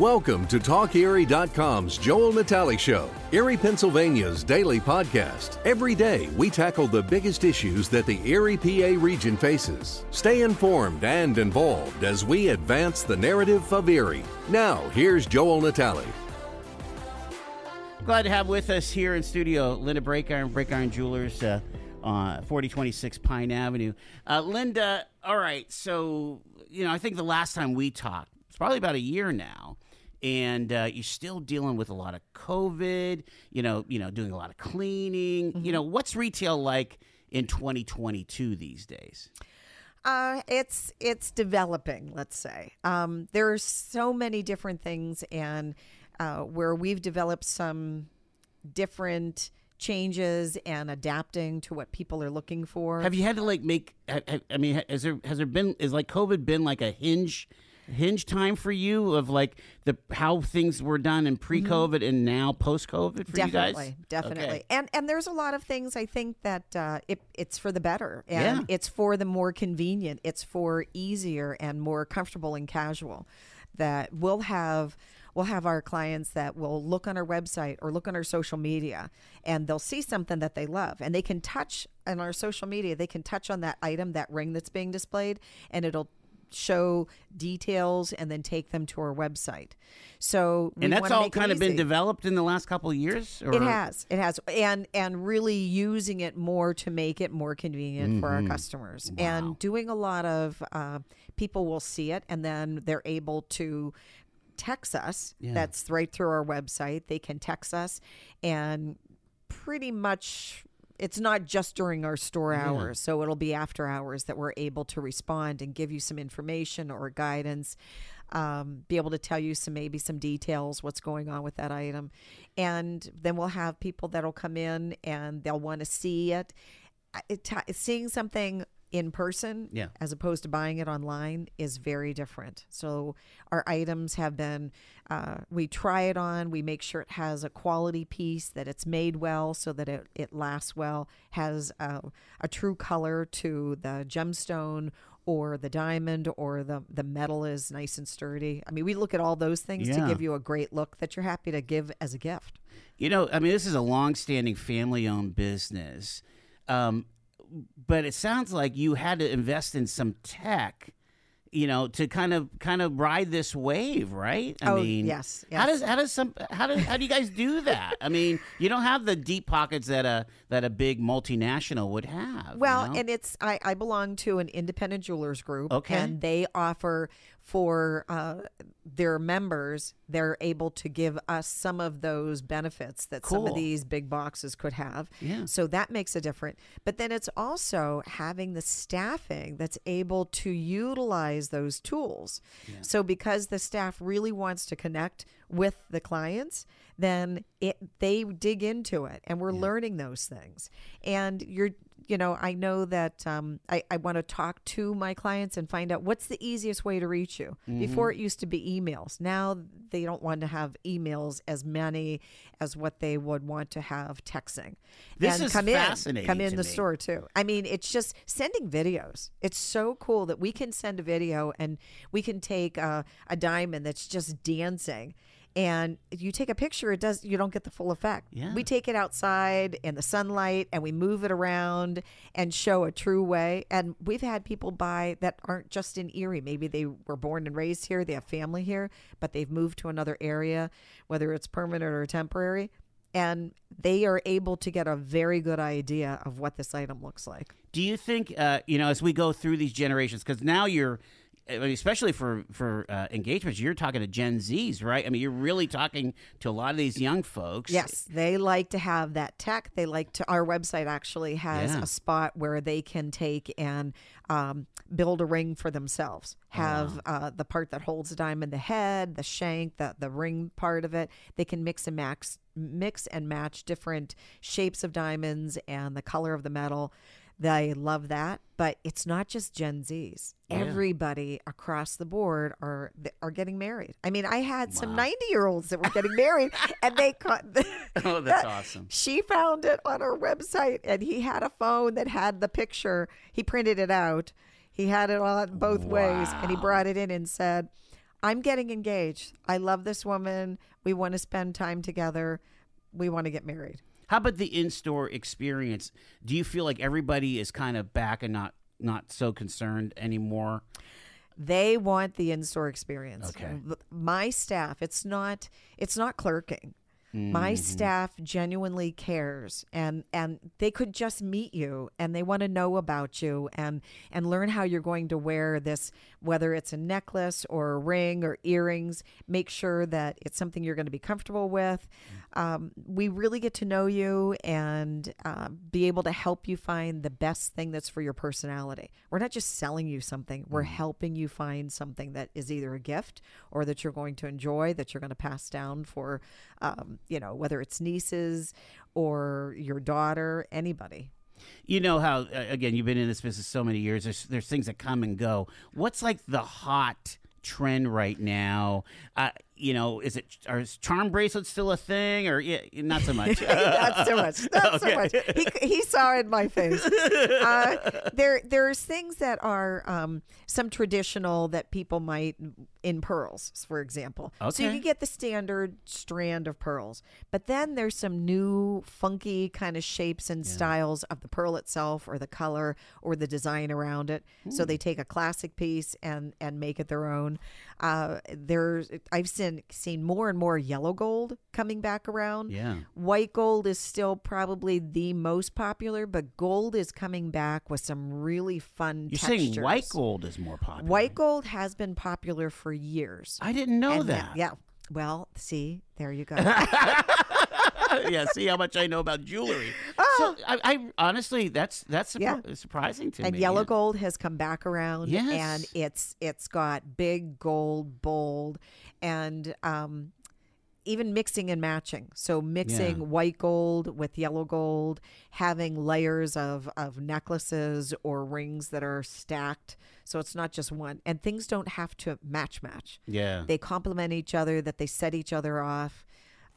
Welcome to TalkErie.com's Joel Natale Show, Erie, Pennsylvania's daily podcast. Every day, we tackle the biggest issues that the Erie PA region faces. Stay informed and involved as we advance the narrative of Erie. Now, here's Joel Natale. Glad to have with us here in studio Linda Breakiron, Breakiron Jewelers, uh, uh, 4026 Pine Avenue. Uh, Linda, all right, so, you know, I think the last time we talked, it's probably about a year now and uh, you're still dealing with a lot of COVID. You know, you know, doing a lot of cleaning. Mm-hmm. You know, what's retail like in 2022 these days? Uh, it's it's developing. Let's say um, there are so many different things, and uh, where we've developed some different changes and adapting to what people are looking for. Have you had to like make? I, I mean, has there has there been is like COVID been like a hinge? Hinge time for you of like the how things were done in pre-COVID mm-hmm. and now post-COVID for definitely, you guys? Definitely, okay. and and there's a lot of things I think that uh, it it's for the better and yeah. it's for the more convenient, it's for easier and more comfortable and casual. That we'll have we'll have our clients that will look on our website or look on our social media and they'll see something that they love and they can touch on our social media they can touch on that item that ring that's being displayed and it'll show details and then take them to our website. So and that's all kind of been developed in the last couple of years. Or? It has, it has, and and really using it more to make it more convenient mm-hmm. for our mm-hmm. customers, wow. and doing a lot of uh, people will see it and then they're able to text us. Yeah. That's right through our website. They can text us and pretty much it's not just during our store hours. Yeah. So it'll be after hours that we're able to respond and give you some information or guidance. Um, be able to tell you some maybe some details what's going on with that item and then we'll have people that'll come in and they'll want to see it, it seeing something in person yeah. as opposed to buying it online is very different. So our items have been, uh, we try it on, we make sure it has a quality piece, that it's made well so that it, it lasts well, has a, a true color to the gemstone or the diamond or the, the metal is nice and sturdy. I mean, we look at all those things yeah. to give you a great look that you're happy to give as a gift. You know, I mean, this is a long-standing family-owned business. Um, but it sounds like you had to invest in some tech you know, to kind of kind of ride this wave, right? I oh, mean, yes, yes. How does how does some how do how do you guys do that? I mean, you don't have the deep pockets that a that a big multinational would have. Well, you know? and it's I I belong to an independent jewelers group, okay, and they offer for uh, their members, they're able to give us some of those benefits that cool. some of these big boxes could have. Yeah. So that makes a difference. But then it's also having the staffing that's able to utilize those tools. Yeah. So because the staff really wants to connect with the clients, then it they dig into it and we're yeah. learning those things. And you're you know, I know that um, I, I want to talk to my clients and find out what's the easiest way to reach you. Mm-hmm. Before it used to be emails. Now they don't want to have emails as many as what they would want to have texting. This and is come fascinating. In, come in the me. store too. I mean, it's just sending videos. It's so cool that we can send a video and we can take a, a diamond that's just dancing and you take a picture it does you don't get the full effect yeah. we take it outside in the sunlight and we move it around and show a true way and we've had people buy that aren't just in erie maybe they were born and raised here they have family here but they've moved to another area whether it's permanent or temporary and they are able to get a very good idea of what this item looks like. Do you think, uh, you know, as we go through these generations, because now you're especially for for uh, engagements, you're talking to Gen Zs, right? I mean, you're really talking to a lot of these young folks. Yes, they like to have that tech. They like to. Our website actually has yeah. a spot where they can take and um, build a ring for themselves. Have wow. uh, the part that holds the diamond, the head, the shank, the the ring part of it. They can mix and match mix and match different shapes of diamonds and the color of the metal. They love that, but it's not just Gen Zs. Yeah. Everybody across the board are are getting married. I mean, I had wow. some 90-year-olds that were getting married and they caught Oh, that's awesome. She found it on her website and he had a phone that had the picture. He printed it out. He had it on both wow. ways and he brought it in and said, I'm getting engaged. I love this woman. We want to spend time together. We want to get married. How about the in-store experience? Do you feel like everybody is kind of back and not not so concerned anymore? They want the in-store experience. Okay. My staff, it's not it's not clerking. Mm-hmm. My staff genuinely cares and and they could just meet you and they want to know about you and and learn how you're going to wear this whether it's a necklace or a ring or earrings make sure that it's something you're going to be comfortable with um, we really get to know you and uh, be able to help you find the best thing that's for your personality we're not just selling you something we're helping you find something that is either a gift or that you're going to enjoy that you're going to pass down for um, you know, whether it's nieces or your daughter, anybody. You know how again you've been in this business so many years. There's there's things that come and go. What's like the hot trend right now? Uh, you know, is it are charm bracelets still a thing, or yeah, not so much? not so much. Not so much. He, he saw it in my face. Uh, there there's things that are um, some traditional that people might in pearls, for example. Okay. So you can get the standard strand of pearls, but then there's some new funky kind of shapes and styles of the pearl itself, or the color, or the design around it. So they take a classic piece and and make it their own. Uh, there's I've seen seen more and more yellow gold coming back around. Yeah. White gold is still probably the most popular, but gold is coming back with some really fun You're textures. saying white gold is more popular. White gold has been popular for years. I didn't know that. now- yeah. Well, see, there you go. yeah. See how much I know about jewelry. So I, I honestly, that's that's surpri- Yeah. surprising to and me. And yellow gold has come back around Yes. and it's it's got big gold bold and um even mixing and matching so mixing Yeah. white gold with yellow gold having layers of of necklaces or rings that are stacked so it's not just one and things don't have to match match Yeah. they complement each other that they set each other off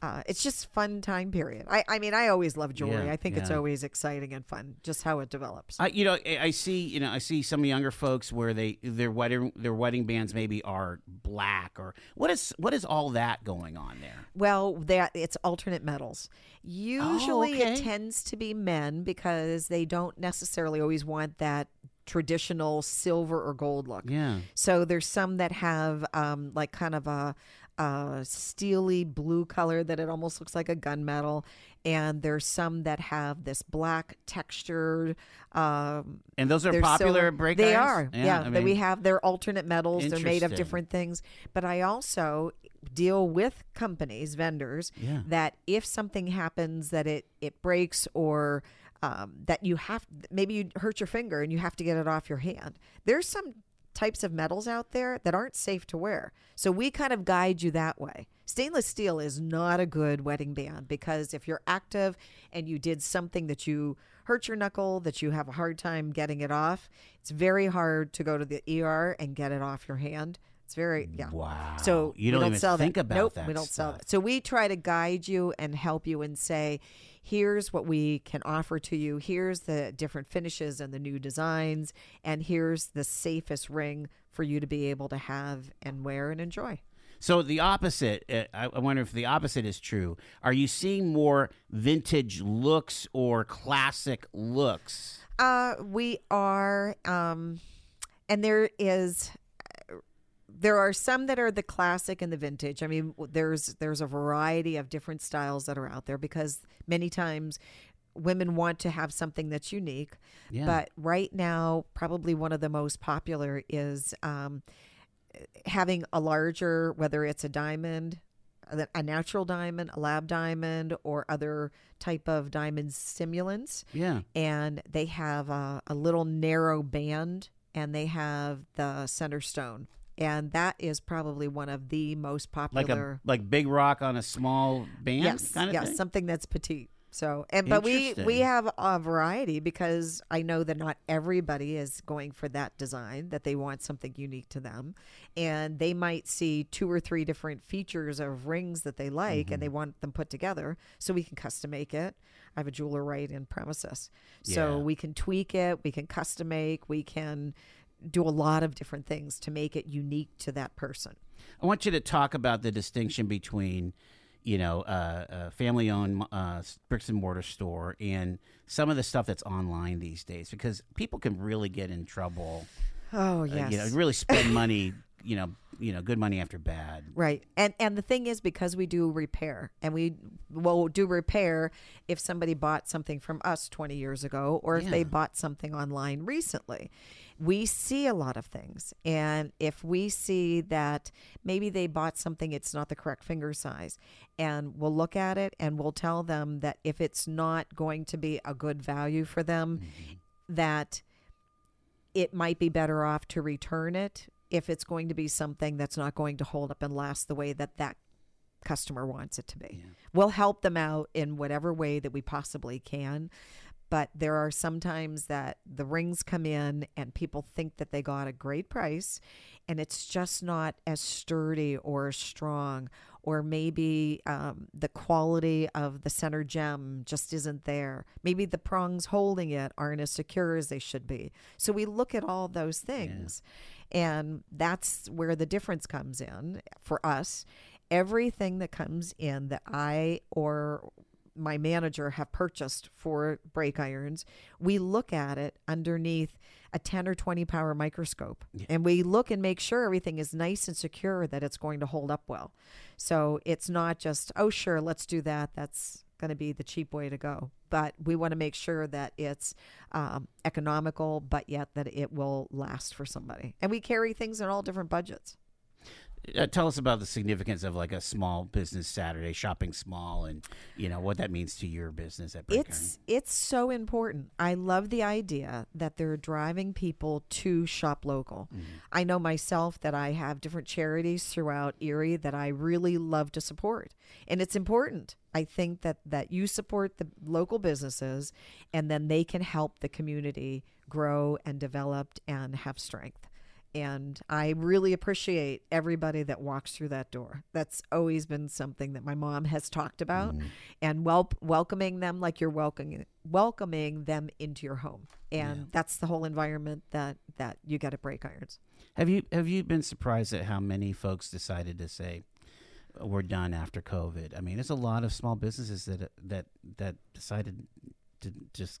uh, it's just fun time period. I, I mean, I always love jewelry. Yeah, I think it's always exciting and fun, just how it develops. I, you know, I I see, you know, I see some younger folks where they their wedding their wedding bands maybe are black or what is what is all that going on there? Well, that it's alternate metals. Usually, okay. it tends to be men because they don't necessarily always want that traditional silver or gold look. Yeah. So there's some that have um, like kind of a, a steely blue color that it almost looks like a gunmetal, and there's some that have this black textured. Um, And those are popular silver- break They irons? are, yeah. I that we mean, have their alternate metals. They're made of different things. But I also deal with companies, vendors, Yeah. that if something happens that it it breaks or um, that you have maybe you hurt your finger and you have to get it off your hand. There's some types of metals out there that aren't safe to wear. So we kind of guide you that way. Stainless steel is not a good wedding band because if you're active and you did something that you hurt your knuckle, that you have a hard time getting it off, it's very hard to go to the ER and get it off your hand. It's very yeah. Wow. So you don't, don't even sell think that. about nope, that. we don't sell stuff. that. So we try to guide you and help you and say, here's what we can offer to you. Here's the different finishes and the new designs, and here's the safest ring for you to be able to have and wear and enjoy. So the opposite, uh, I I wonder if the opposite is true. Are you seeing more vintage looks or classic looks? Uh, we are, um, and there is. There are some that are the classic and the vintage. I mean, there's there's a variety of different styles that are out there because many times women want to have something that's unique. Yeah. But right now, probably one of the most popular is um, having a larger, whether it's a diamond, a natural diamond, a lab diamond, or other type of diamond stimulants Yeah. and they have a, a little narrow band and they have the center stone and that is probably one of the most Like popular a like big rock on a small band yes kind of yes thing. something that's petite so and but we we have a variety because i know that not everybody is going for that design that they want something unique to them and they might see two or three different features of rings that they like and they Mm-hmm. want them put together so we can custom make it i have a jeweler right in premises so Yeah. we can tweak it we can custom make we can do a lot of different things to make it unique to that person. I want you to talk about the distinction between, you know, uh, a family-owned uh, bricks and mortar store and some of the stuff that's online these days, because people can really get in trouble. Oh uh, yes, you know, really spend money. You know, you know, good money after bad. Right. And and the thing is because we do repair and we will do repair if somebody bought something from us 20 years ago or if they bought something online recently. We see a lot of things. And if we see that maybe they bought something it's not the correct finger size and we'll look at it and we'll tell them that if it's not going to be a good value for them mm-hmm. that it might be better off to return it if it's going to be something that's not going to hold up and last the way that that customer wants it to be. We'll help them out in whatever way that we possibly can. But there are sometimes that the rings come in and people think that they got a great price and it's just not as sturdy or strong, or maybe um, the quality of the center gem just isn't there. Maybe the prongs holding it aren't as secure as they should be. So we look at all those things. And that's where the difference comes in for us. Everything that comes in that I or my manager have purchased for Breakiron's, we look at it underneath a 10 or 20 power microscope and we look and make sure everything is nice and secure that it's going to hold up well. So it's not just, oh, sure, let's do that. That's going to be the cheap way to go. But we want to make sure that it's um, economical, but yet that it will last for somebody. And we carry things in all different budgets. Uh, tell us about the significance of like a small business Saturday, shopping small, and you know what that means to your business at Break It's it's so important. I love the idea that they're driving people to shop local. I know myself that I have different charities throughout Erie that I really love to support, and it's important. I think that that you support the local businesses, and then they can help the community grow and develop and have strength. And I really appreciate everybody that walks through that door. That's always been something that my mom has talked about, mm-hmm. and wel- welcoming them like you're welcoming welcoming them into your home. And that's the whole environment that that you get at Breakiron's. Have you have you been surprised at how many folks decided to say oh, we're done after COVID? I mean, there's a lot of small businesses that that that decided to just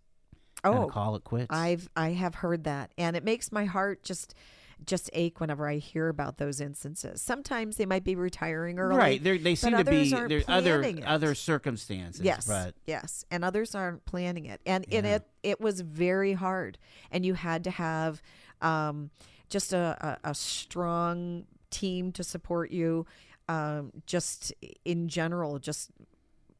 Oh, call it quits. I've I have heard that, and it makes my heart just just ache whenever I hear about those instances. Sometimes they might be retiring early, right. They're, they seem to be there's other it. other circumstances. Yes, but yes, and others aren't planning it, and in it it was very hard, and you had to have um, just a, a, a strong team to support you. Um, just in general, just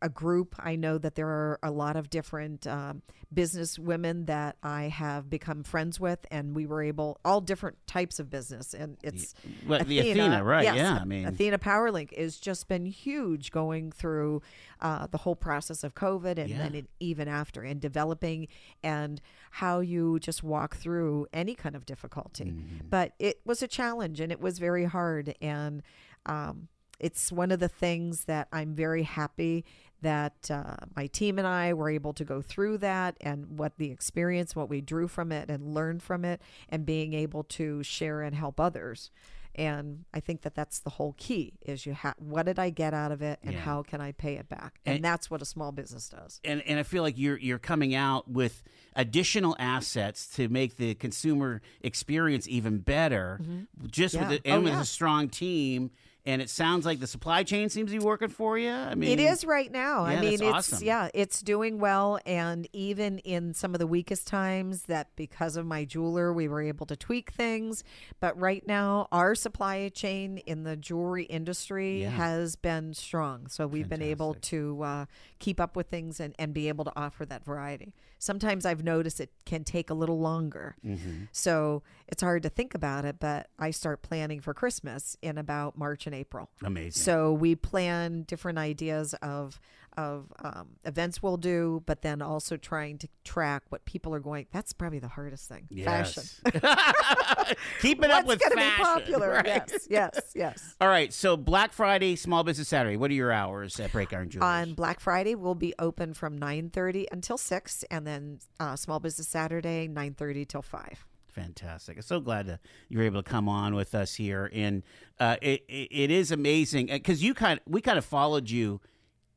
a group. I know that there are a lot of different um, business women that I have become friends with, and we were able all different types of business, and it's Well, the Athena, right, yes, yeah, I mean- Athena PowerLink has just been huge going through uh, the whole process of COVID, and Yeah. then it, even after, and developing and how you just walk through any kind of difficulty. Mm-hmm. But it was a challenge, and it was very hard, and um, it's one of the things that I'm very happy that uh, my team and I were able to go through that and what the experience, what we drew from it and learned from it, and being able to share and help others. And I think that that's the whole key is you have what did I get out of it and Yeah. how can I pay it back? And, And- that's what a small business does. and and I feel like you're you're coming out with additional assets to make the consumer experience even better. Just Mm-hmm. Yeah. with the, Oh, and with yeah. a strong team, and it sounds like the supply chain seems to be working for you. I mean, It is right now. I Yeah, mean, that's it's awesome. yeah, it's doing well, and even in some of the weakest times, that because of my jeweler, we were able to tweak things. But right now, our supply chain in the jewelry industry Yeah. has been strong, so we've been able to uh, keep up with things and, and be able to offer that variety. Sometimes I've noticed it can take a little longer, Mm-hmm. so it's hard to think about it. But I start planning for Christmas in about March and April. amazing. So we plan different ideas of of um, events we'll do, but then also trying to track what people are going. That's probably the hardest thing. Fashion. Yes. Keep it up with going to be popular? right? Yes, yes, yes. All right. So Black Friday, Small Business Saturday. What are your hours at Breakiron Jewelers? On Black Friday, we'll be open from nine thirty until six, and then uh, Small Business Saturday nine thirty till five. Fantastic. I'm so glad that you were able to come on with us here. And uh, it, it, it is amazing because you kind of, we kind of followed you,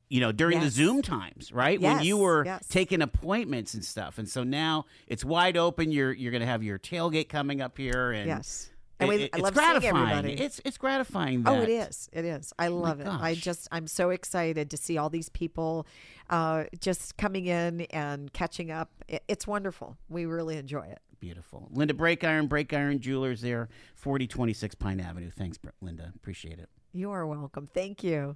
you know, during the Zoom times, right? When you were yes. taking appointments and stuff. And so now it's wide open. You're, you're going to have your tailgate coming up here. And Yes. it- And we, it- I love seeing gratifying. everybody. It's, it's gratifying. Oh, it that- is. It is. I love it. I just, I'm so excited to see all these people uh, just coming in and catching up. It, it's wonderful. We really enjoy it. Beautiful. Linda Breakiron, Break Iron Jewelers there, 4026 Pine Avenue. Thanks, Linda. Appreciate it. You are welcome. Thank you.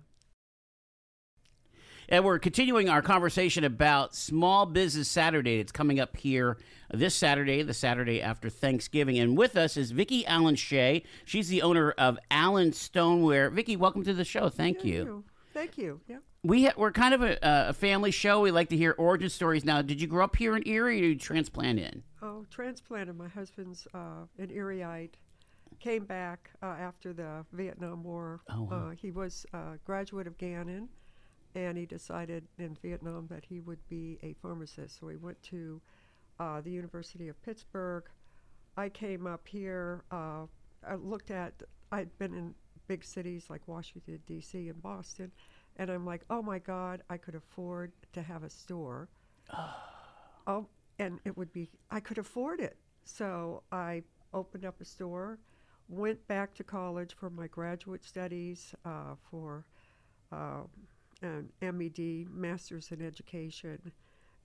And we're continuing our conversation about Small Business Saturday. It's coming up here this Saturday, the Saturday after Thanksgiving. And with us is Vicki Allen Shea. She's the owner of Allen Stoneware. Vicki, welcome to the show. Thank you. Thank you. Yeah. We ha- we're kind of a, a family show. We like to hear origin stories. Now, did you grow up here in Erie or did you transplant in? Oh, transplanted. My husband's uh, an Erieite. Came back uh, after the Vietnam War. Oh, wow. uh, he was a graduate of Gannon, and he decided in Vietnam that he would be a pharmacist. So he went to uh, the University of Pittsburgh. I came up here. Uh, I looked at. I'd been in big cities like Washington D.C. and Boston, and I'm like, oh my God, I could afford to have a store. Oh, and it would be, I could afford it. So I opened up a store, went back to college for my graduate studies uh, for uh, an MED, Master's in Education,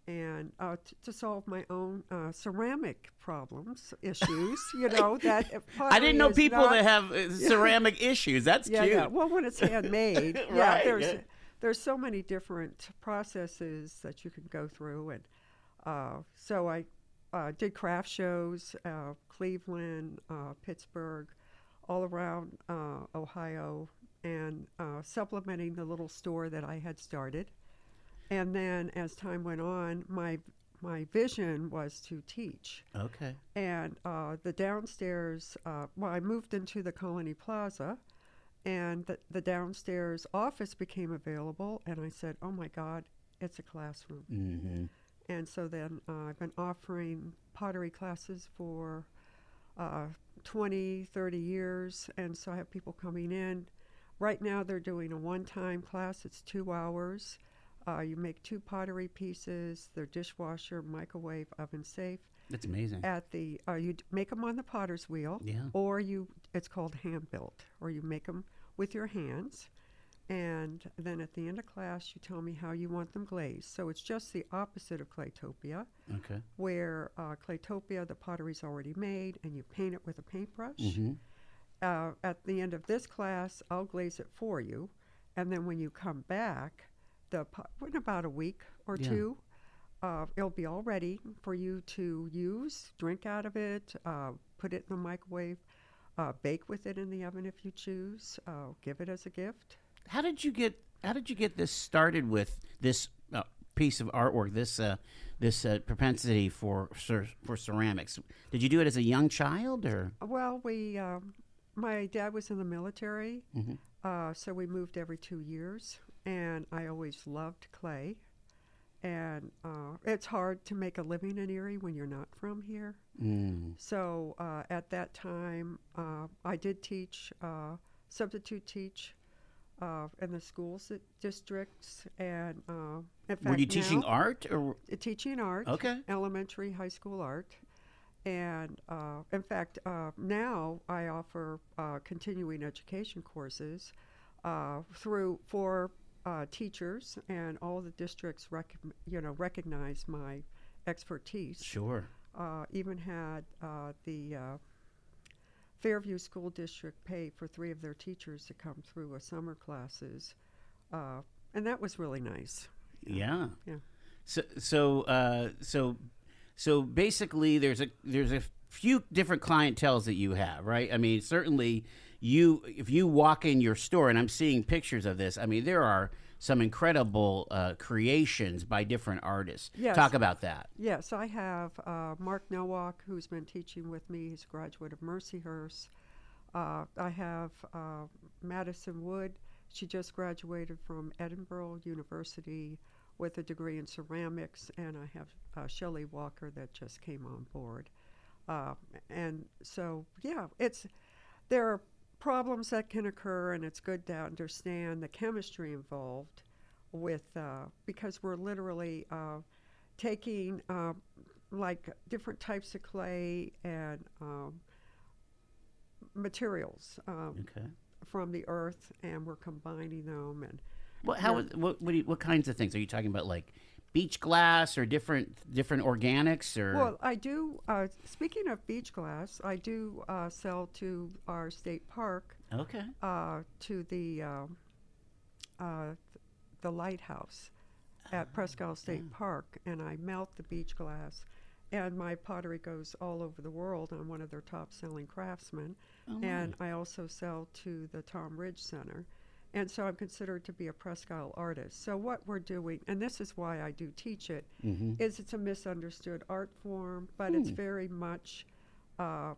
and uh, t- to solve my own uh, ceramic problems, issues, you know, that I didn't know people not- that have uh, ceramic issues. That's yeah, cute. yeah. Well, when it's handmade, yeah, Right, there's yeah. there's so many different processes that you can go through, and uh, so I uh, did craft shows, uh, Cleveland, uh, Pittsburgh, all around uh, Ohio, and uh, supplementing the little store that I had started. And then, as time went on, my my vision was to teach. Okay. and uh, the downstairs uh, well i moved into the colony plaza and the, the downstairs office became available and i said oh my god it's a classroom. Mm-hmm. and so then uh, i've been offering pottery classes for uh, 20 30 years and so i have people coming in. Right now they're doing a one-time class. It's two hours uh, you make two pottery pieces they're dishwasher microwave oven safe That's amazing. at the uh, you d- make them on the potter's wheel Yeah. or you it's called hand built or you make them with your hands and then at the end of class you tell me how you want them glazed so it's just the opposite of claytopia Okay. where uh, claytopia the pottery's already made and you paint it with a paintbrush Mm-hmm. uh, at the end of this class i'll glaze it for you and then when you come back the in about a week or Yeah. two uh, it'll be all ready for you to use drink out of it uh, put it in the microwave uh, bake with it in the oven if you choose uh, give it as a gift How did you get? How did you get this started with this uh, piece of artwork? This uh, this uh, propensity for for ceramics. Did you do it as a young child, or well we um, my dad was in the military Mhm. uh, so we moved every two years and i always loved clay. And uh, it's hard to make a living in erie when you're not from here. Mm, So uh, at that time, uh, I did teach, uh, substitute teach uh, in the schools di- districts, and uh, in fact, were you teaching now- art? Or teaching art, Okay. elementary, high school art, and uh, in fact, uh, now I offer uh, continuing education courses uh, through for uh, teachers, and all the districts rec- you know recognize my expertise sure. uh, even had uh, the uh, Fairview School District pay for three of their teachers to come through a summer classes, uh, and that was really nice. Yeah. Yeah. So so uh, so so basically, there's a there's a few different clientels that you have, right? I mean, certainly you if you walk in your store, and I'm seeing pictures of this. I mean, there are some incredible uh, creations by different artists. Yes. Talk about that. Yes, I have uh, Mark Nowak, who's been teaching with me. He's a graduate of Mercyhurst. Uh, I have uh, Madison Wood. She just graduated from Edinboro University with a degree in ceramics, and I have uh, Shelley Walker that just came on board. Uh, and so, yeah, it's there are problems that can occur, and it's good to understand the chemistry involved with uh, because we're literally uh, taking uh, like different types of clay and um, materials um, Okay. from the earth, and we're combining them and. What how what what, do you, what kinds of things are you talking about? Like beach glass or different different organics or Well, I do. Uh, speaking of beach glass, I do uh, sell to our state park, okay. uh, to the um, uh, the lighthouse at Presque Isle State Park, and I melt the beach glass. And my pottery goes all over the world. I'm one of their top-selling craftsmen, and I also sell to the Tom Ridge Center, and so I'm considered to be a Presque Isle artist. So what we're doing, and this is why I do teach it, is it's a misunderstood art form, but it's very much uh,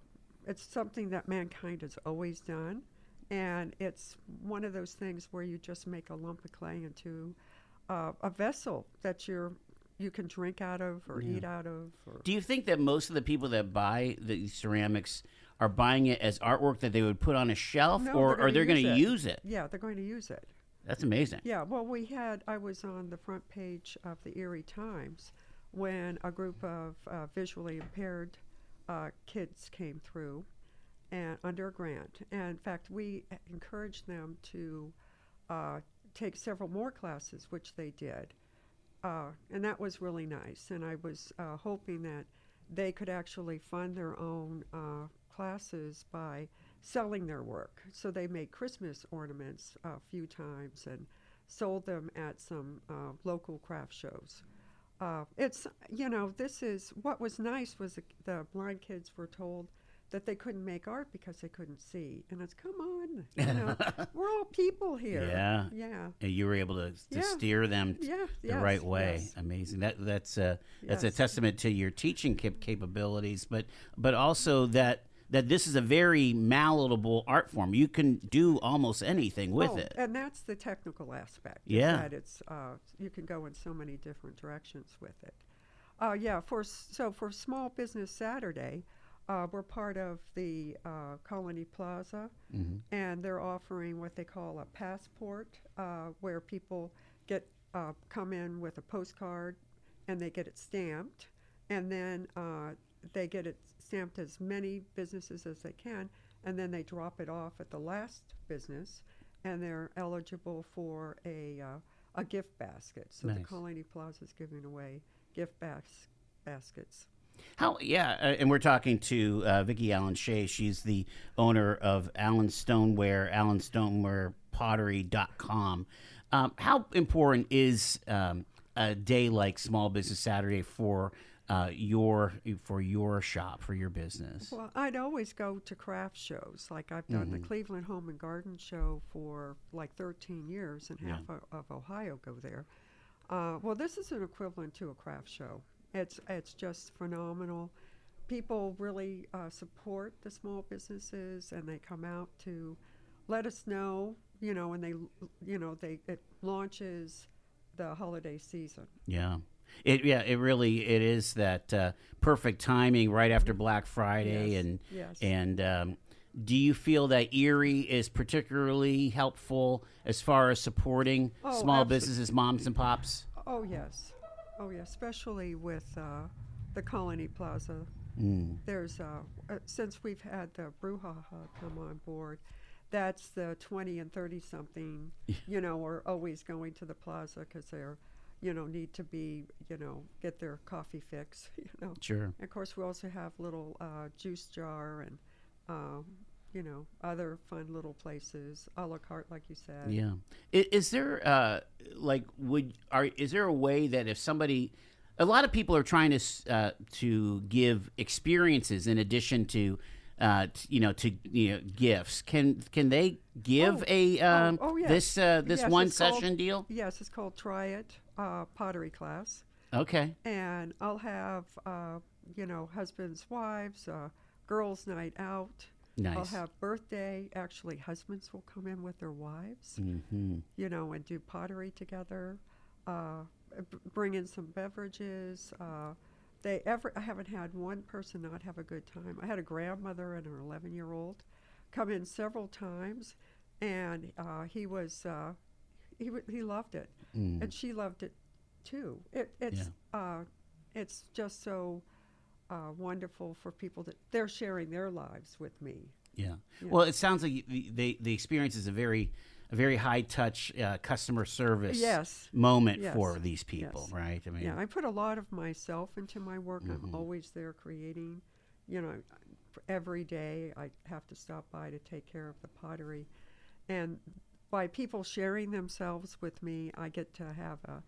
it's something that mankind has always done, and it's one of those things where you just make a lump of clay into uh, a vessel that you're you can drink out of or eat out of. Do you think that most of the people that buy the ceramics are buying it as artwork that they would put on a shelf, No, or they're they gonna use use it? yeah, they're going to use it. That's amazing. Yeah, well, we had, I was on the front page of the Erie Times when a group of uh, visually impaired uh, kids came through and under a grant. And in fact, we encouraged them to uh, take several more classes, which they did. Uh, and that was really nice. And I was uh, hoping that they could actually fund their own uh, classes by selling their work. So they made Christmas ornaments a few times and sold them at some uh, local craft shows. Uh, it's you know this is what was nice was the, the blind kids were told that they couldn't make art because they couldn't see, and it's come on, you know, we're all people here. Yeah. yeah, And you were able to, to Yeah. steer them t- Yeah, the yes, right way. yes. Amazing. That that's a that's a testament to your teaching cap- capabilities, but but also that that this is a very malleable art form. You can do almost anything with Oh, it. and that's the technical aspect. Yeah. that it's uh, you can go in so many different directions with it. Uh, yeah, for so for Small Business Saturday, uh, we're part of the uh, Colony Plaza, and they're offering what they call a passport, uh, where people get uh, come in with a postcard, and they get it stamped, and then uh, they get it stamped as many businesses as they can, and then they drop it off at the last business, and they're eligible for a uh, a gift basket. So the Nice. Colony Plaza is giving away gift bas- baskets. How? Yeah, uh, and we're talking to uh, Vicki Allen Shea. She's the owner of Allen Stoneware, AllenStonewarePottery.com. Um, how important is um, a day like Small Business Saturday for uh, your for your shop for your business? Well, I'd always go to craft shows. Like I've done the Cleveland Home and Garden Show for like 13 years, and half o- of Ohio go there. Uh, well, this is an equivalent to a craft show. It's it's just phenomenal. People really uh, support the small businesses, and they come out to let us know. You know, and they you know they it launches the holiday season. Yeah. It yeah, it really it is that uh, perfect timing right after Black Friday Yes, and yes. and um, do you feel that Erie is particularly helpful as far as supporting Oh, small abso- businesses, moms and pops? Oh yes, oh yeah, especially with uh, the Colony Plaza. Mm. There's uh, uh, since we've had the brouhaha come on board, that's the 20 and 30 something. you know, are always going to the plaza because they're, you know, need to be, you know, get their coffee fix. You know. Sure. And of course, we also have little uh, juice jar and, um, you know, other fun little places, a la carte, like you said. Yeah. Is, is there uh like would are is there a way that if somebody a lot of people are trying to uh, to give experiences in addition to uh, t- you know to you know gifts. Can can they give Oh, a um, oh, yes. this uh, this Yes, one it's called- session deal? Yes, it's called Try It uh, Pottery Class. Okay. and I'll have uh, you know husbands, wives, uh, girls' night out. Nice. I'll have birthday. Actually, husbands will come in with their wives, mm-hmm. you know, and do pottery together. Uh, b- bring in some beverages. Uh, they ever I haven't had one person not have a good time. I had a grandmother and her 11 year old come in several times, and uh, he was uh, he w- he loved it, and she loved it too. It, it's uh, it's just so uh, wonderful for people that they're sharing their lives with me. Yeah. Well, it sounds like the the, the experience is a very a very high touch uh, customer service Yes. moment Yes. for these people, Yes. right? I mean, Yeah, I put a lot of myself into my work. Mm-hmm. I'm always there creating. You know, every day I have to stop by to take care of the pottery, and by people sharing themselves with me, I get to have uh,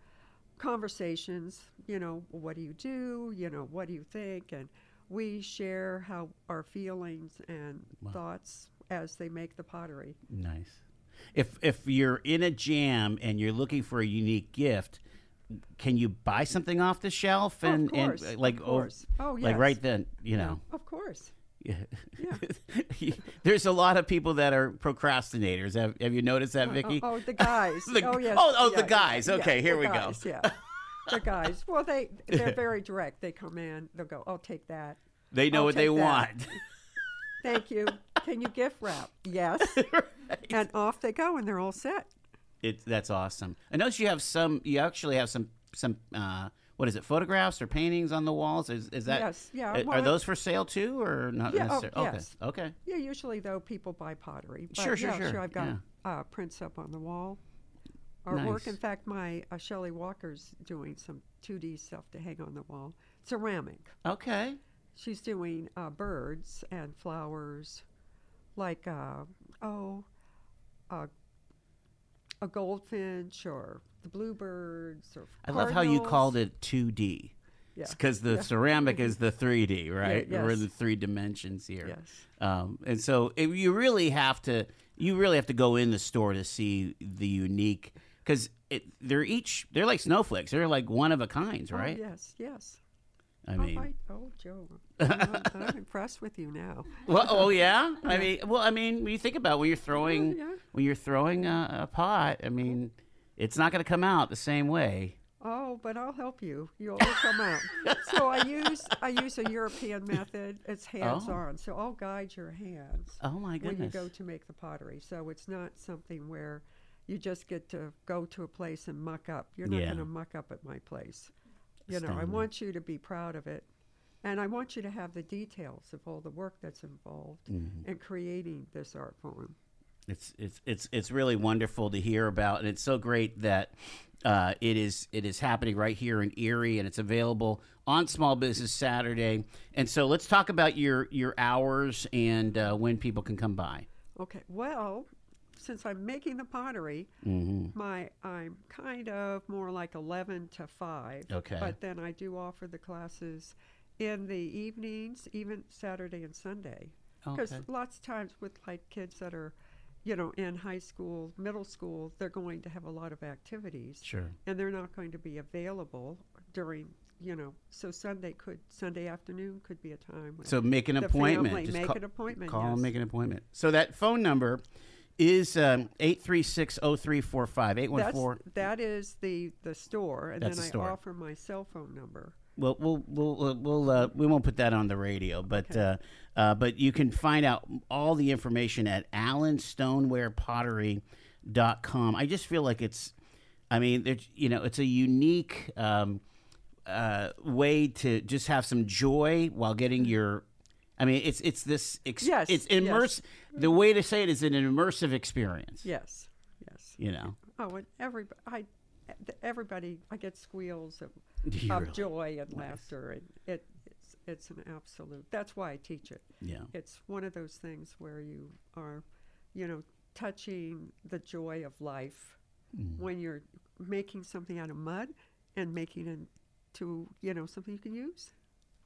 conversations. You know, what do you do? You know, what do you think? And we share how our feelings and thoughts as they make the pottery. nice. If if you're in a jam and you're looking for a unique gift, can you buy something off the shelf and of course, and of like course. Oh, like yes. right then, you know. Of course. Yeah. Yeah. There's a lot of people that are procrastinators. Have, have you noticed that, Vicki? Oh, oh, the guys. The- oh, yes. oh, oh, the guys. yeah, Okay, yeah, here we go. guys, Yeah, the guys. Well, they they're very direct. They come in. They'll go. I'll take that. They know I'll what they that. want. Thank you. Can you gift wrap? Yes. And off they go, and they're all set. It, that's awesome. I notice you have some. You actually have some some. Uh, what is it? Photographs or paintings on the walls? Is is that? Yes, yeah, uh, well, are those for sale too, or not Yeah, oh, necessarily? yes. Okay. Okay. Yeah. Usually, though, people buy pottery. But Sure, sure, yeah, sure, I've got yeah. uh, prints up on the wall. Artwork. Nice. In fact, my uh, Shelley Walker's doing some 2D stuff to hang on the wall. Ceramic. Okay. She's doing uh, birds and flowers, like uh, oh, uh, a goldfinch or the bluebirds or. I love how you called it 2D. Yeah. Because the ceramic is the 3D, right? Yeah, We're in the three dimensions here. Yes. Um, and so it, you really have to you really have to go in the store to see the unique because they're each they're like snowflakes. They're like one of a kinds, Oh, right? yes. Yes. I Oh, mean, I, oh, Joe, I'm, I'm impressed with you now. well, oh yeah. I mean, well, I mean, when you think about when you're throwing yeah. when you're throwing a, a pot, I mean, it's not going to come out the same way. Oh, but I'll help you. You'll come out. so I use I use a European method. It's hands on. So I'll guide your hands. Oh my goodness! when you go to make the pottery. So it's not something where you just get to go to a place and muck up. You're not Yeah. going to muck up at my place. You know, I want you to be proud of it. And I want you to have the details of all the work that's involved Mm-hmm. in creating this art form. It's it's it's it's really wonderful to hear about, and it's so great that uh, it is it is happening right here in Erie, and it's available on Small Business Saturday. And so let's talk about your your hours and uh, when people can come by. Okay. Well, since I'm making the pottery, Mm-hmm. my I'm kind of more like 11 to 5. Okay. But then I do offer the classes in the evenings, even Saturday and Sunday. Because Okay. lots of times with like kids that are, you know, in high school, middle school, they're going to have a lot of activities. Sure. And they're not going to be available during, you know, so Sunday could Sunday afternoon could be a time when So make an appointment. family Just make call, an appointment. Call yes. and make an appointment. So that phone number is um, 836-0345. That's, 814 that is the the store, and That's then the I store. offer my cell phone number. We'll we'll we'll uh, we won't put that on the radio, but uh, uh, but you can find out all the information at AllenStonewarePottery.com. I just feel like it's, I mean, there's you know, it's a unique um, uh, way to just have some joy while getting your. I mean, it's it's this. Ex- Yes, it's yes. immerse. The way to say it is an immersive experience. Yes, yes. You know. Oh, and everybody, I, everybody, I get squeals of, of really- joy and laughter, and it, it's it's an absolute. That's why I teach it. Yeah. It's one of those things where you are, you know, touching the joy of life Mm-hmm. when you're making something out of mud and making it to you know something you can use.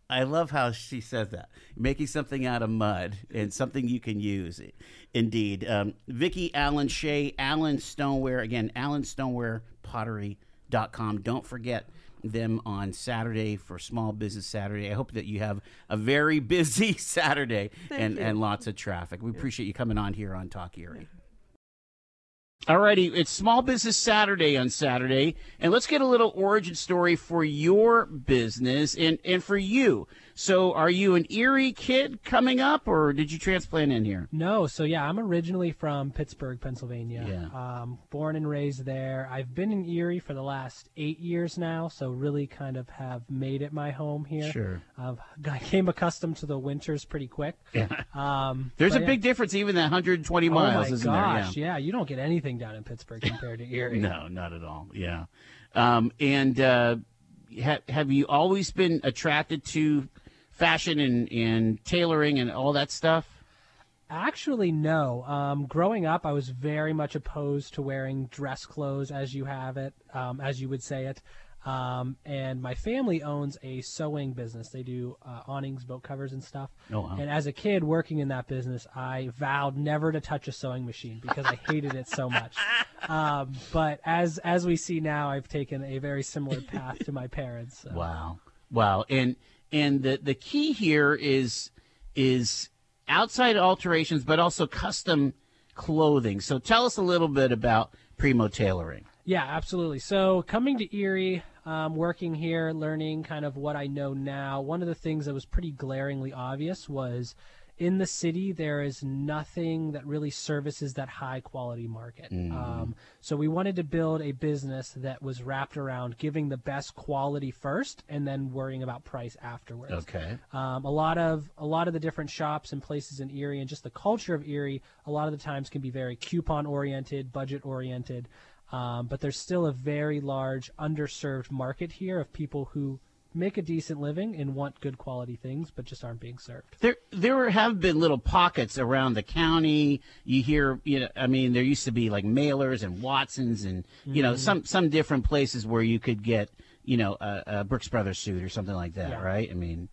I love how she says that. Making something out of mud and something you can use. Indeed. Um, Vicki Allen Shea, Allen Stoneware. Again, AllenStonewarePottery.com. Don't forget them on Saturday for Small Business Saturday. I hope that you have a very busy Saturday Thank and, you. and lots of traffic. We appreciate you coming on here on Talk Erie. Alrighty, it's Small Business Saturday on Saturday, and let's get a little origin story for your business and, and for you. So, are you an Erie kid coming up, or did you transplant in here? No, so yeah, I'm originally from Pittsburgh, Pennsylvania. Yeah. Um, born and raised there. I've been in Erie for the last eight years now, so really kind of have made it my home here. Sure. I've, I came accustomed to the winters pretty quick. Yeah. Um, There's a yeah. big difference, even that 120 miles, oh my gosh, there? yeah. you don't get anything down in Pittsburgh compared to Erie. No, not at all. Yeah. Um, and uh, ha- have you always been attracted to fashion and, and tailoring and all that stuff? Actually, no. Um, growing up, I was very much opposed to wearing dress clothes, as you have it, um, as you would say it. Um, and my family owns a sewing business. They do uh, awnings, boat covers, and stuff. Oh, wow. And as a kid working in that business, I vowed never to touch a sewing machine because I hated it so much. Um, but as as we see now, I've taken a very similar path to my parents. so. Wow. Wow. And and the the key here is is outside alterations but also custom clothing. So tell us a little bit about Primo tailoring. Yeah, absolutely. So coming to Erie, um, working here, learning kind of what I know now, one of the things that was pretty glaringly obvious was in the city there is nothing that really services that high quality market. Um, so we wanted to build a business that was wrapped around giving the best quality first and then worrying about price afterwards. Okay. Um, a lot of a lot of the different shops and places in Erie and just the culture of Erie, a lot of the times can be very coupon oriented, budget oriented. Um, but there's still a very large underserved market here of people who make a decent living and want good quality things, but just aren't being served. There, there have been little pockets around the county. You hear, you know, I mean, there used to be like Mailers and Watsons, and you know, mm-hmm. some some different places where you could get, you know, a, a Brooks Brothers suit or something like that, Yeah. right? I mean,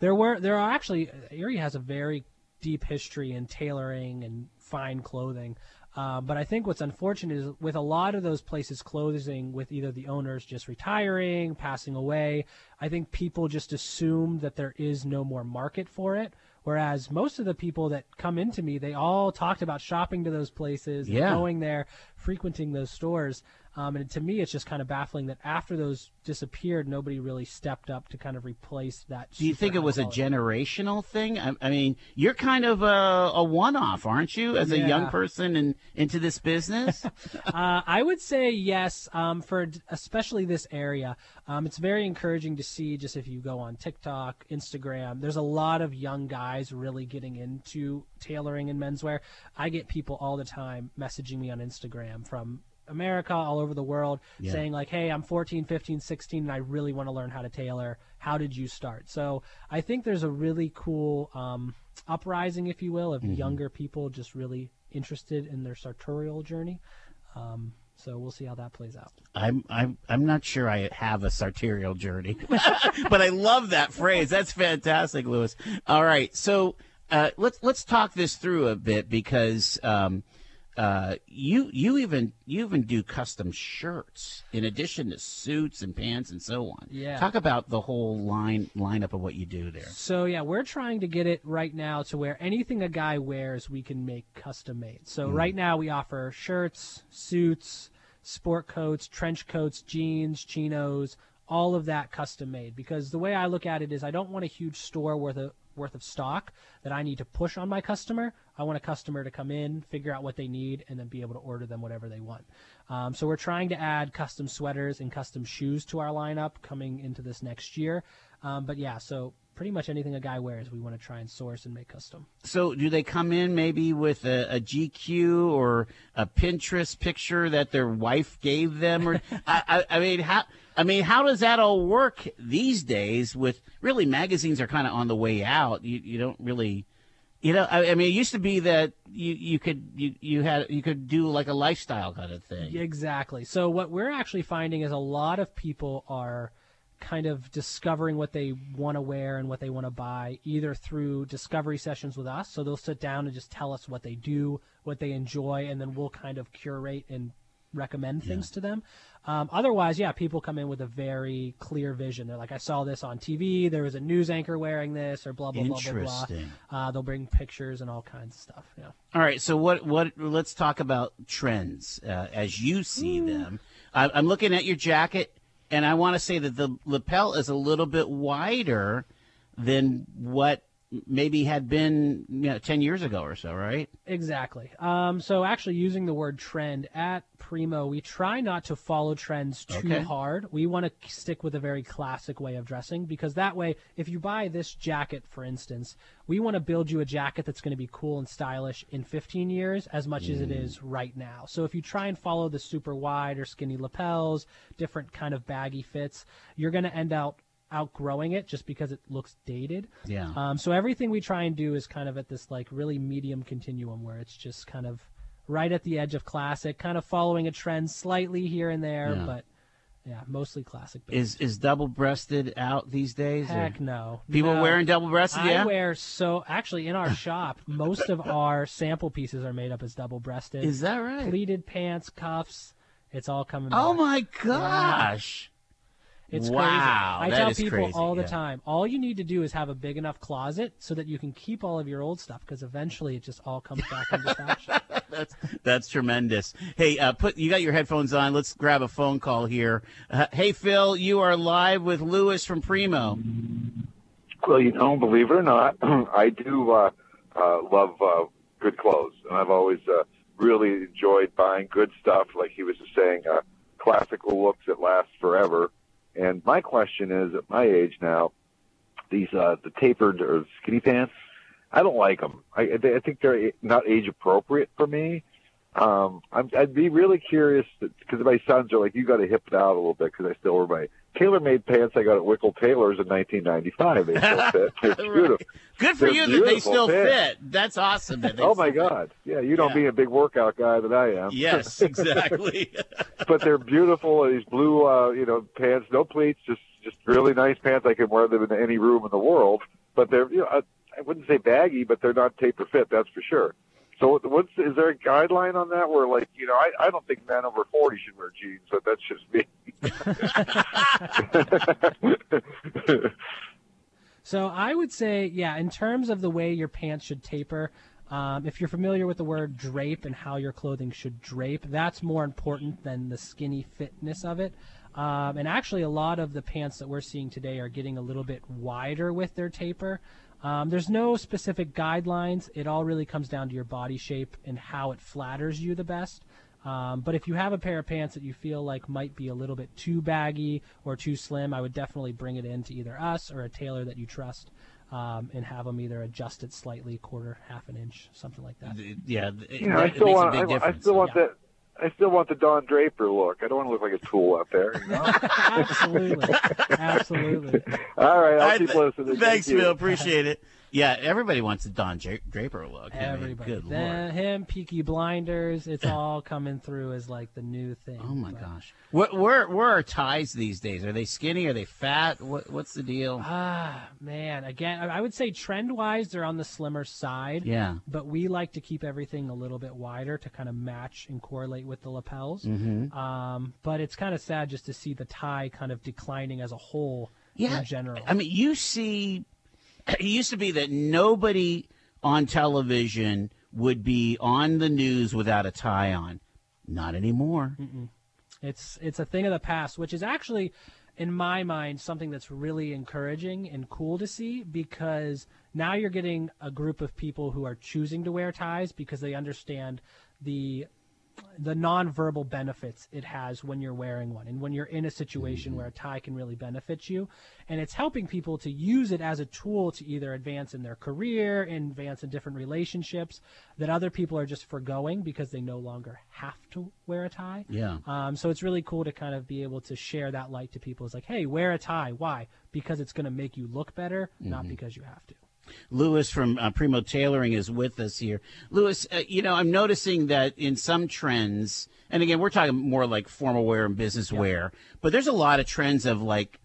There were there are actually Erie has a very deep history in tailoring and fine clothing. Uh, but I think what's unfortunate is with a lot of those places closing, with either the owners just retiring, passing away, I think people just assume that there is no more market for it. Whereas most of the people that come into me, they all talked about shopping to those places, Yeah. going there, frequenting those stores. Um, and to me, it's just kind of baffling that after those disappeared, nobody really stepped up to kind of replace that. do you think it was a generational thing? I, I mean, you're kind of a, a one-off, aren't you, as a young person and into this business? uh, I would say yes, um, for especially this area. Um, it's very encouraging to see just if you go on TikTok, Instagram, there's a lot of young guys really getting into tailoring and menswear. I get people all the time messaging me on Instagram from America, all over the world, saying like, "Hey, I'm 14, 15, 16, and I really want to learn how to tailor. How did you start?" So I think there's a really cool um, uprising, if you will, of younger people just really interested in their sartorial journey. Um, so we'll see how that plays out. I'm I'm I'm not sure I have a sartorial journey, but I love that phrase. That's fantastic, Lewis. All right, so uh, let's let's talk this through a bit because um, uh, you you even you even do custom shirts in addition to suits and pants and so on. Yeah. talk about the whole line lineup of what you do there. So yeah, we're trying to get it right now to where anything a guy wears, we can make custom made. So right now we offer shirts, suits, sport coats, trench coats, jeans, chinos, all of that custom made. Because the way I look at it is, I don't want a huge store worth of worth of stock that I need to push on my customer. I want a customer to come in, figure out what they need, and then be able to order them whatever they want. Um, so we're trying to add custom sweaters and custom shoes to our lineup coming into this next year. Um, but yeah, so pretty much anything a guy wears, we want to try and source and make custom. So, do they come in maybe with a, a GQ or a Pinterest picture that their wife gave them, or I, I, I mean, how I mean, how does that all work these days? With really, magazines are kind of on the way out. You you don't really, you know, I, I mean, it used to be that you you could you you had you could do like a lifestyle kind of thing. Exactly. So what we're actually finding is a lot of people are kind of discovering what they want to wear and what they want to buy either through discovery sessions with us so they'll sit down and just tell us what they do what they enjoy and then we'll kind of curate and recommend things to them. Um, otherwise, yeah, people come in with a very clear vision. They're like, I saw this on TV. There was a news anchor wearing this, or blah blah blah blah blah. Interesting. Uh, they'll bring pictures and all kinds of stuff. Yeah. All right. So what? What? Let's talk about trends uh, as you see them. I, I'm looking at your jacket, and I want to say that the lapel is a little bit wider than what maybe had been you know, ten years ago or so, right? Exactly. Um, so actually, using the word trend at Primo, we try not to follow trends too Okay. hard. We want to stick with a very classic way of dressing because that way, if you buy this jacket, for instance, we want to build you a jacket that's going to be cool and stylish in 15 years as much as it is right now. So if you try and follow the super wide or skinny lapels, different kind of baggy fits, you're going to end out outgrowing it just because it looks dated. Yeah. Um, so everything we try and do is kind of at this like really medium continuum where it's just kind of right at the edge of classic, kind of following a trend slightly here and there, Yeah. but yeah, mostly classic. Is is double breasted out these days? or- Heck no. People No. wearing double breasted? I Yeah. wear so actually in our shop, most of our sample pieces are made up as double breasted. Is that right? pleated pants, cuffs? It's all coming. Oh back. my gosh. It's Wow, crazy. I tell people crazy, all the yeah. time, all you need to do is have a big enough closet so that you can keep all of your old stuff because eventually it just all comes back into fashion. That's that's tremendous. Hey, uh, put you got your headphones on. Let's grab a phone call here. Uh, hey, Phil, you are live with Lewis from Primo. Well, you know, believe it or not, I do uh, uh, love uh, good clothes, and I've always uh, really enjoyed buying good stuff. Like he was just saying, uh, classical looks that last forever. And my question is, at my age now, these uh, the tapered or skinny pants, I don't like them. I, I think they're not age appropriate for me. Um, I'm, I'd be really curious because my sons are like, you got to hip it out a little bit because I still wear my tailor-made pants I got at Wickle Taylor's in 1995. They still fit. They're beautiful. Good for They're you that they still pants. fit. That's awesome. That Oh my fit. God! Yeah, you know, Yeah. being a big workout guy that I am. Yes, exactly. but they're beautiful. These blue, uh, you know, pants, no pleats, just just really nice pants. I can wear them in any room in the world. But they're, you know, I, I wouldn't say baggy, but they're not taper fit. That's for sure. So, what's is there a guideline on that? Where like, you know, I, I don't think men over forty should wear jeans, but that's just me. So I would say, yeah, in terms of the way your pants should taper, um, if you're familiar with the word drape and how your clothing should drape, that's more important than the skinny fitness of it. Um, and actually, a lot of the pants that we're seeing today are getting a little bit wider with their taper. Um, there's no specific guidelines. It all really comes down to your body shape and how it flatters you the best. Um, but if you have a pair of pants that you feel like might be a little bit too baggy or too slim, I would definitely bring it in to either us or a tailor that you trust um, and have them either adjust it slightly, quarter, half an inch, something like that. yeah, it, You know, I it still makes want. a big I, I difference. still want Yeah. that. I still want the Don Draper look. I don't want to look like a tool out there. You know? absolutely, absolutely. All right, I'll I- keep listening. Thanks, Thank you. Phil. Appreciate it. Yeah, everybody wants the Don Dra- Draper look. I mean, Everybody, good Then lord. him, Peaky Blinders, it's all coming through as like the new thing. Oh my But- gosh. What, where where are ties these days? Are they skinny? Are they fat? What what's the deal? Ah, man. Again, I I would say trend wise, they're on the slimmer side. Yeah. But we like to keep everything a little bit wider to kind of match and correlate with the lapels. Mm-hmm. Um, but it's kind of sad just to see the tie kind of declining as a whole Yeah. in general. I mean, you see, it used to be that nobody on television would be on the news without a tie on. Not anymore. It's it's a thing of the past, which is actually, in my mind, something that's really encouraging and cool to see because now you're getting a group of people who are choosing to wear ties because they understand the the nonverbal benefits it has when you're wearing one and when you're in a situation where a tie can really benefit you and it's helping people to use it as a tool to either advance in their career advance in different relationships that other people are just foregoing because they no longer have to wear a tie Yeah. um, so it's really cool to kind of be able to share that light to people. It's like, hey, wear a tie. Why? Because it's going to make you look better, not because you have to. Lewis from uh, Primo Tailoring is with us here. Lewis, uh, you know, I'm noticing that in some trends, and again, we're talking more like formal wear and business wear, but there's a lot of trends of like,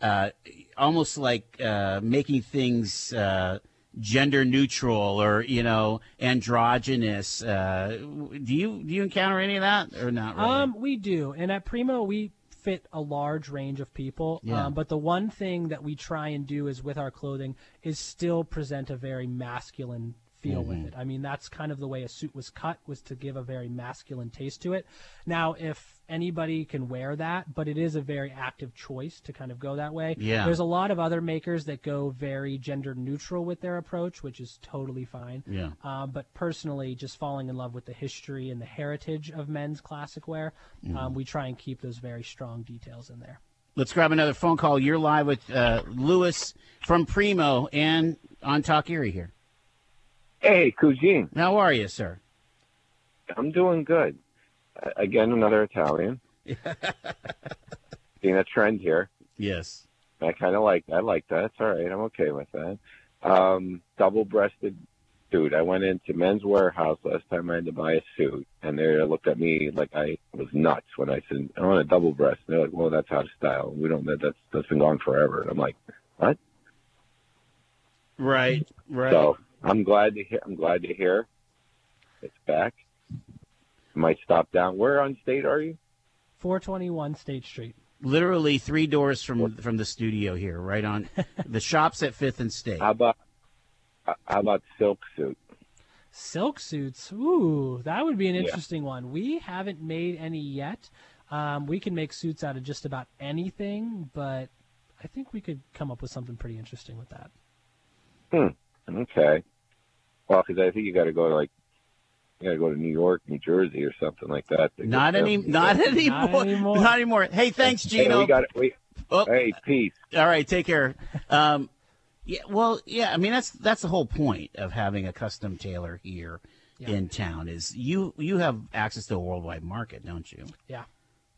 uh, almost like uh, making things uh, gender neutral or you know androgynous. Uh, do you do you encounter any of that or not? Really? Um, we do, and at Primo we fit a large range of people. Yeah. Um, but the one thing that we try and do is with our clothing is still present a very masculine feel with Mm-hmm. it. I mean, that's kind of the way a suit was cut was to give a very masculine taste to it. Now, if anybody can wear that, but it is a very active choice to kind of go that way. Yeah. There's a lot of other makers that go very gender neutral with their approach, which is totally fine. Yeah. Um, but personally, just falling in love with the history and the heritage of men's classic wear, Mm-hmm. um, we try and keep those very strong details in there. Let's grab another phone call. You're live with uh, Lewis from Primo and on Talk Erie here. Hey, Cousine. How are you, sir? I'm doing good. Again, another Italian. Seeing a trend here. Yes. I kind of like. I like that. It's all right. I'm okay with that. Um, double-breasted suit. I went into Men's Wearhouse last time I had to buy a suit, and they looked at me like I was nuts when I said I want a double breast. They're like, "Well, that's out of style. We don't. That, that's that's been gone forever." And I'm like, "What?" Right. Right. So I'm glad to hear. I'm glad to hear it's back. Might stop down. Where on state are you? 421 State Street. Literally three doors from from the studio here, right on the shops at Fifth and State. How about how about silk suit? Silk suits. Ooh, that would be an Yeah. interesting one. We haven't made any yet. Um, we can make suits out of just about anything, but I think we could come up with something pretty interesting with that. Hmm. Okay. Well, because I think you got to go to like you got to go to New York, New Jersey, or something like that. not any, not anymore, anymore. not anymore. Hey, thanks, Hey, Gino. we got we, Oh. Hey, peace. All right, take care. Um, yeah, well, yeah. I mean, that's that's the whole point of having a custom tailor here in town is you you have access to a worldwide market, don't you? Yeah.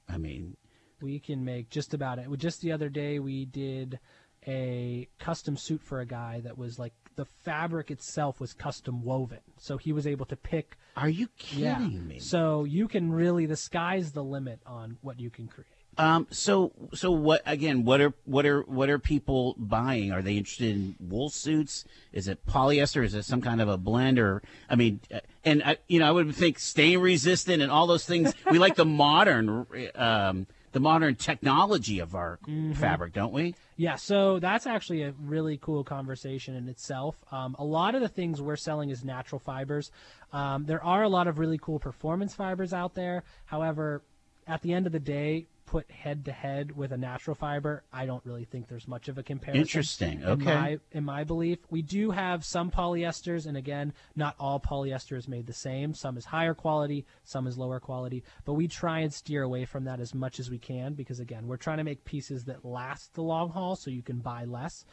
I mean, We can make just about it. Just the other day, we did a custom suit for a guy that was like the fabric itself was custom woven, so he was able to pick. are you kidding Yeah. me? So you can really the sky's the limit on what you can create. Um, so so what again? What are what are what are people buying? Are they interested in wool suits? Is it polyester? Is it some kind of a blend? Or I mean, and I, you know, I would think stain resistant and all those things. we like the modern, um, the modern technology of our fabric, don't we? Yeah, so that's actually a really cool conversation in itself. Um, a lot of the things we're selling is natural fibers. Um, there are a lot of really cool performance fibers out there. However, at the end of the day, put head to head with a natural fiber, I don't really think there's much of a comparison. Interesting. In Okay. my, in my belief, we do have some polyesters, and again, not all polyester is made the same. Some is higher quality, some is lower quality, but we try and steer away from that as much as we can because, again, we're trying to make pieces that last the long haul so you can buy less.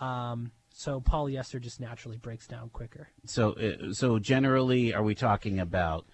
Um, so polyester just naturally breaks down quicker. So uh, so generally, are we talking about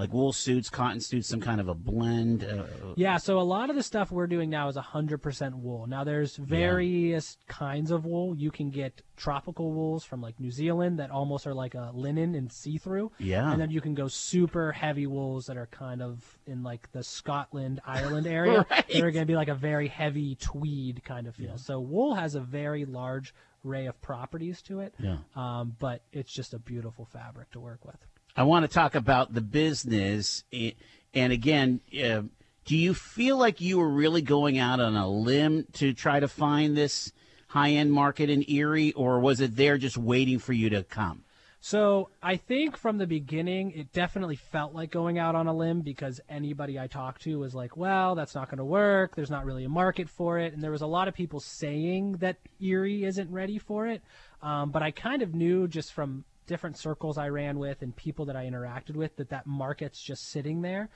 like wool suits, cotton suits, some kind of a blend? Uh, Yeah, so a lot of the stuff we're doing now is 100% wool. Now, there's various kinds of wool. You can get tropical wools from like New Zealand that almost are like a linen and see through. Yeah. And then you can go super heavy wools that are kind of in like the Scotland, Ireland area. Right. They're going to be like a very heavy tweed kind of feel. So wool has a very large array of properties to it. Yeah. Um, but it's just a beautiful fabric to work with. I want to talk about the business. eh, And again, uh, do you feel like you were really going out on a limb to try to find this high end market in Erie, or was it there just waiting for you to come? So I think from the beginning, it definitely felt like going out on a limb because anybody I talked to was like, well, that's not going to work. There's not really a market for it. And there was a lot of people saying that Erie isn't ready for it. Um, but I kind of knew just from different circles I ran with and people that I interacted with that that market's just sitting there.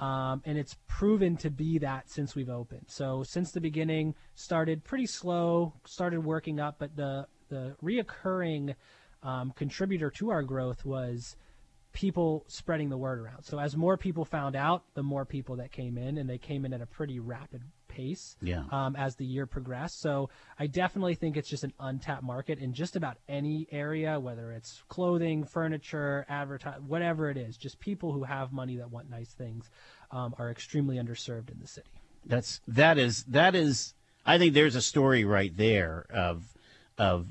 Um, and it's proven to be that since we've opened. So since the beginning, started pretty slow, started working up, but the, the reoccurring um, contributor to our growth was people spreading the word around. So as more people found out, the more people that came in, and they came in at a pretty rapid pace Yeah. um, as the year progressed. So I definitely think it's just an untapped market in just about any area, whether it's clothing, furniture, advertise, whatever it is. Just people who have money that want nice things um, are extremely underserved in the city. That's that is that is. I think there's a story right there of of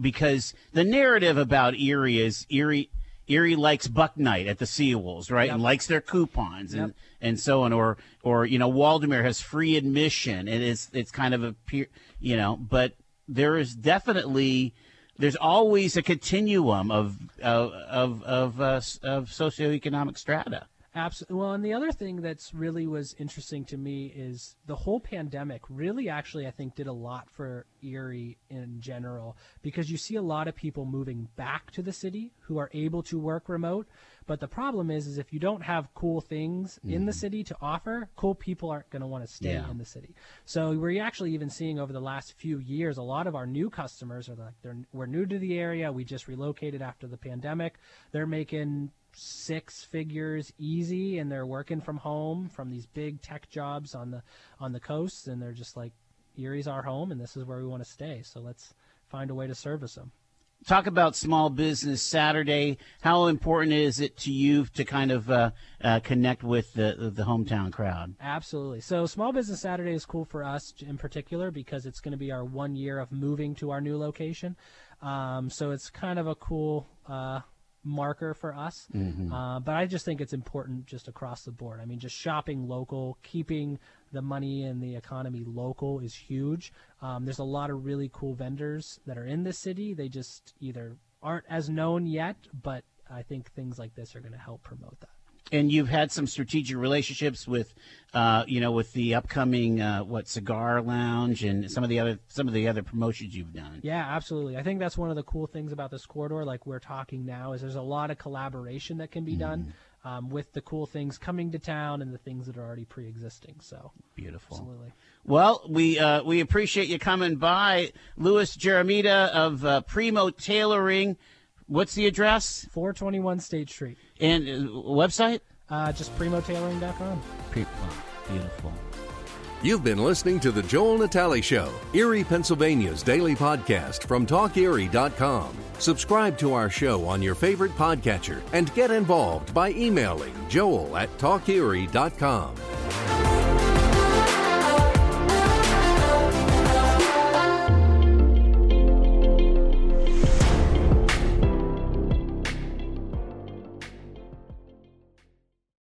because the narrative about Erie is Erie Erie likes Buck Night at the Seawolves, right, Yep. and likes their coupons and Yep. and so on, or or you know Waldameer has free admission, and it's it's kind of a peer, you know, but there is definitely there's always a continuum of of of of, uh, of socioeconomic strata. Absolutely. Well, and the other thing that's really was interesting to me is the whole pandemic really actually I think did a lot for Erie in general because you see a lot of people moving back to the city who are able to work remote. But the problem is, is if you don't have cool things in the mm-hmm. city to offer, cool people aren't going to want to stay Yeah. in the city. So we're actually even seeing over the last few years, a lot of our new customers are like, they're we're new to the area. We just relocated after the pandemic. They're making six figures easy, and they're working from home from these big tech jobs on the on the coast, and they're just like, Erie's our home, and this is where we want to stay. So let's find a way to service them. talk about Small Business Saturday. How important is it to you to kind of uh, uh, connect with the the hometown crowd? Absolutely. So, Small Business Saturday is cool for us in particular because it's going to be our one year of moving to our new location. Um, so, it's kind of a cool uh, marker for us. Uh, but I just think it's important just across the board. I mean, just shopping local, keeping the money and the economy local is huge. Um, there's a lot of really cool vendors that are in the city. They just either aren't as known yet, but I think things like this are going to help promote that. And you've had some strategic relationships with, uh, you know, with the upcoming uh, what cigar lounge and some of the other some of the other promotions you've done. Yeah, absolutely. I think that's one of the cool things about this corridor, like we're talking now, is there's a lot of collaboration that can be done um, with the cool things coming to town and the things that are already pre-existing. So, Beautiful. absolutely. Well, we uh, we appreciate you coming by, Lewis Jeremita of uh, Primo Tailoring. What's the address 421 State Street. and uh, website? Uh, just primotailoring.com. Pre- beautiful. You've been listening to The Joel Natali Show, Erie, Pennsylvania's daily podcast from TalkErie.com. Subscribe to our show on your favorite podcatcher and get involved by emailing joel at TalkErie.com.